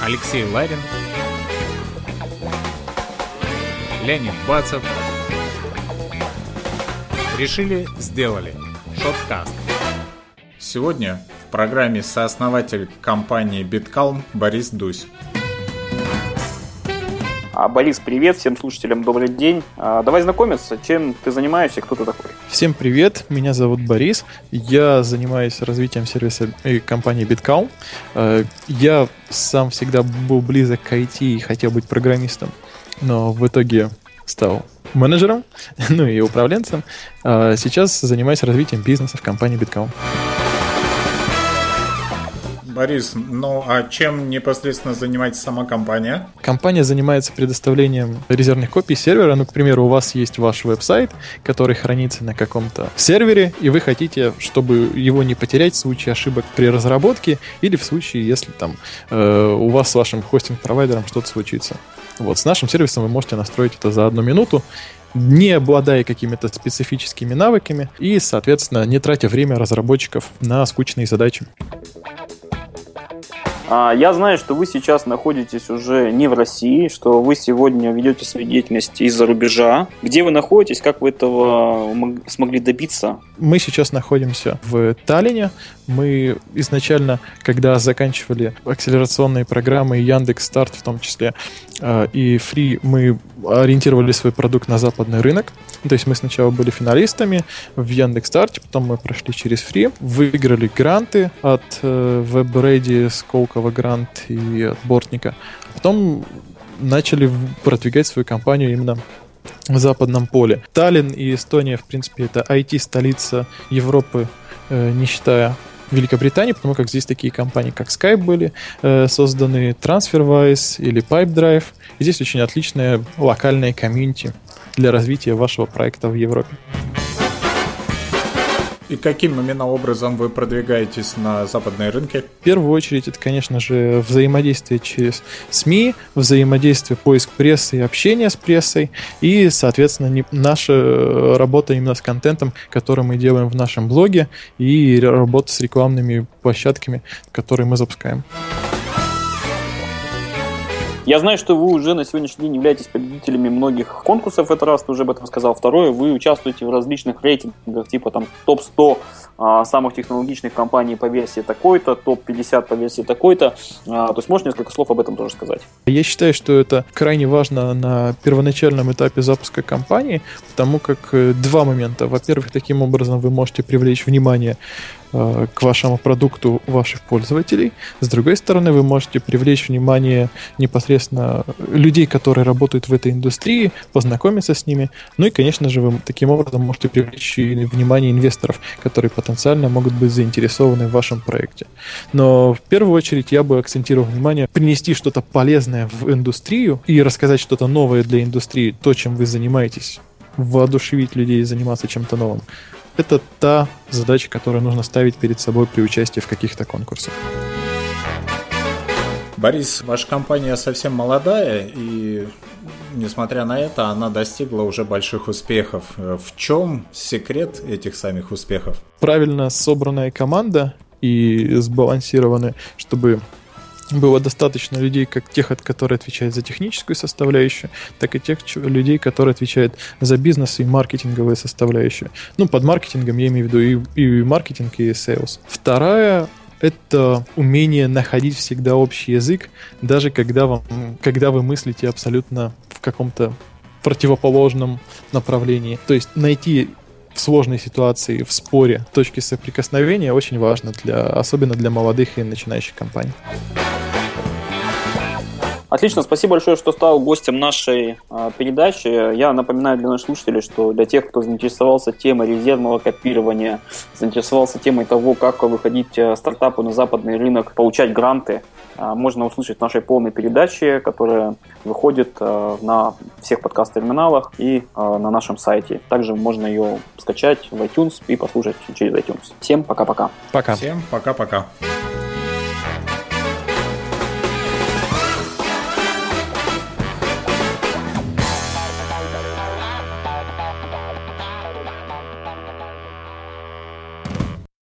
Алексей Ларин, Леонид Бацев. Решили, сделали. Шоткаст. Сегодня в программе сооснователь компании BitCalm Борис Дусь. А, Борис, привет, всем слушателям добрый день. А, давай знакомиться, чем ты занимаешься, кто ты такой? Всем привет, меня зовут Борис, я занимаюсь развитием сервиса и компании BitCalm. А, я сам всегда был близок к IT и хотел быть программистом, но в итоге стал менеджером, ну и управленцем. Сейчас занимаюсь развитием бизнеса в компании BitCalm. Борис, ну а чем непосредственно занимается сама компания? Компания занимается предоставлением резервных копий сервера. Ну, к примеру, у вас есть ваш веб-сайт, который хранится на каком-то сервере, и вы хотите, чтобы его не потерять в случае ошибок при разработке или в случае, если там э, у вас с вашим хостинг-провайдером что-то случится. Вот, с нашим сервисом вы можете настроить это за одну минуту, не обладая какими-то специфическими навыками и, соответственно, не тратя время разработчиков на скучные задачи. А, я знаю, что вы сейчас находитесь уже не в России, что вы сегодня ведете свою деятельность из-за рубежа. Где вы находитесь, как вы этого смогли добиться? Мы сейчас находимся в Таллине. Мы изначально, когда заканчивали акселерационные программы Яндекс Старт в том числе а, и Free, мы ориентировали свой продукт на западный рынок. То есть мы сначала были финалистами в Яндекс Старте, потом мы прошли через Free, выиграли гранты от э, WebReady, Сколково грант и от Бортника. Потом начали продвигать свою компанию именно в западном поле. Таллин и Эстония, в принципе, это IT-столица Европы, э, не считая Великобритании, потому как здесь такие компании, как Skype были э, созданы, TransferWise или PipeDrive. И здесь очень отличная локальная комьюнити для развития вашего проекта в Европе. И каким именно образом вы продвигаетесь на западные рынки? В первую очередь, это, конечно же, взаимодействие через СМИ, взаимодействие, поиск прессы и общение с прессой, и, соответственно, наша работа именно с контентом, который мы делаем в нашем блоге, и работа с рекламными площадками, которые мы запускаем. Я знаю, что вы уже на сегодняшний день являетесь победителями многих конкурсов, это раз, ты уже об этом сказал. Второе, вы участвуете в различных рейтингах, типа там топ-100 а, самых технологичных компаний по версии такой-то, топ-50 по версии такой-то. А, то есть можешь несколько слов об этом тоже сказать? Я считаю, что это крайне важно на первоначальном этапе запуска компании, потому как э, два момента. Во-первых, таким образом вы можете привлечь внимание к вашему продукту ваших пользователей. С другой стороны, вы можете привлечь внимание непосредственно людей, которые работают в этой индустрии, познакомиться с ними. Ну и, конечно же, вы таким образом можете привлечь внимание инвесторов, которые потенциально могут быть заинтересованы в вашем проекте. Но в первую очередь я бы акцентировал внимание принести что-то полезное в индустрию и рассказать что-то новое для индустрии, то, чем вы занимаетесь воодушевить людей заниматься чем-то новым это та задача, которую нужно ставить перед собой при участии в каких-то конкурсах. Борис, ваша компания совсем молодая, и несмотря на это, она достигла уже больших успехов. В чем секрет этих самих успехов? Правильно собранная команда и сбалансированная, чтобы было достаточно людей, как тех, которые отвечают за техническую составляющую, так и тех людей, которые отвечают за бизнес и маркетинговую составляющую. Ну, под маркетингом я имею в виду и, и маркетинг, и sales. Вторая это умение находить всегда общий язык, даже когда, вам, когда вы мыслите абсолютно в каком-то противоположном направлении. То есть найти в сложной ситуации, в споре точки соприкосновения очень важно, для, особенно для молодых и начинающих компаний. Отлично, спасибо большое, что стал гостем нашей э, передачи. Я напоминаю для наших слушателей, что для тех, кто заинтересовался темой резервного копирования, заинтересовался темой того, как выходить э, стартапу на западный рынок, получать гранты, э, можно услышать в нашей полной передаче, которая выходит э, на всех подкаст-терминалах и э, на нашем сайте. Также можно ее скачать в iTunes и послушать через iTunes. Всем пока-пока. Пока. Всем пока-пока.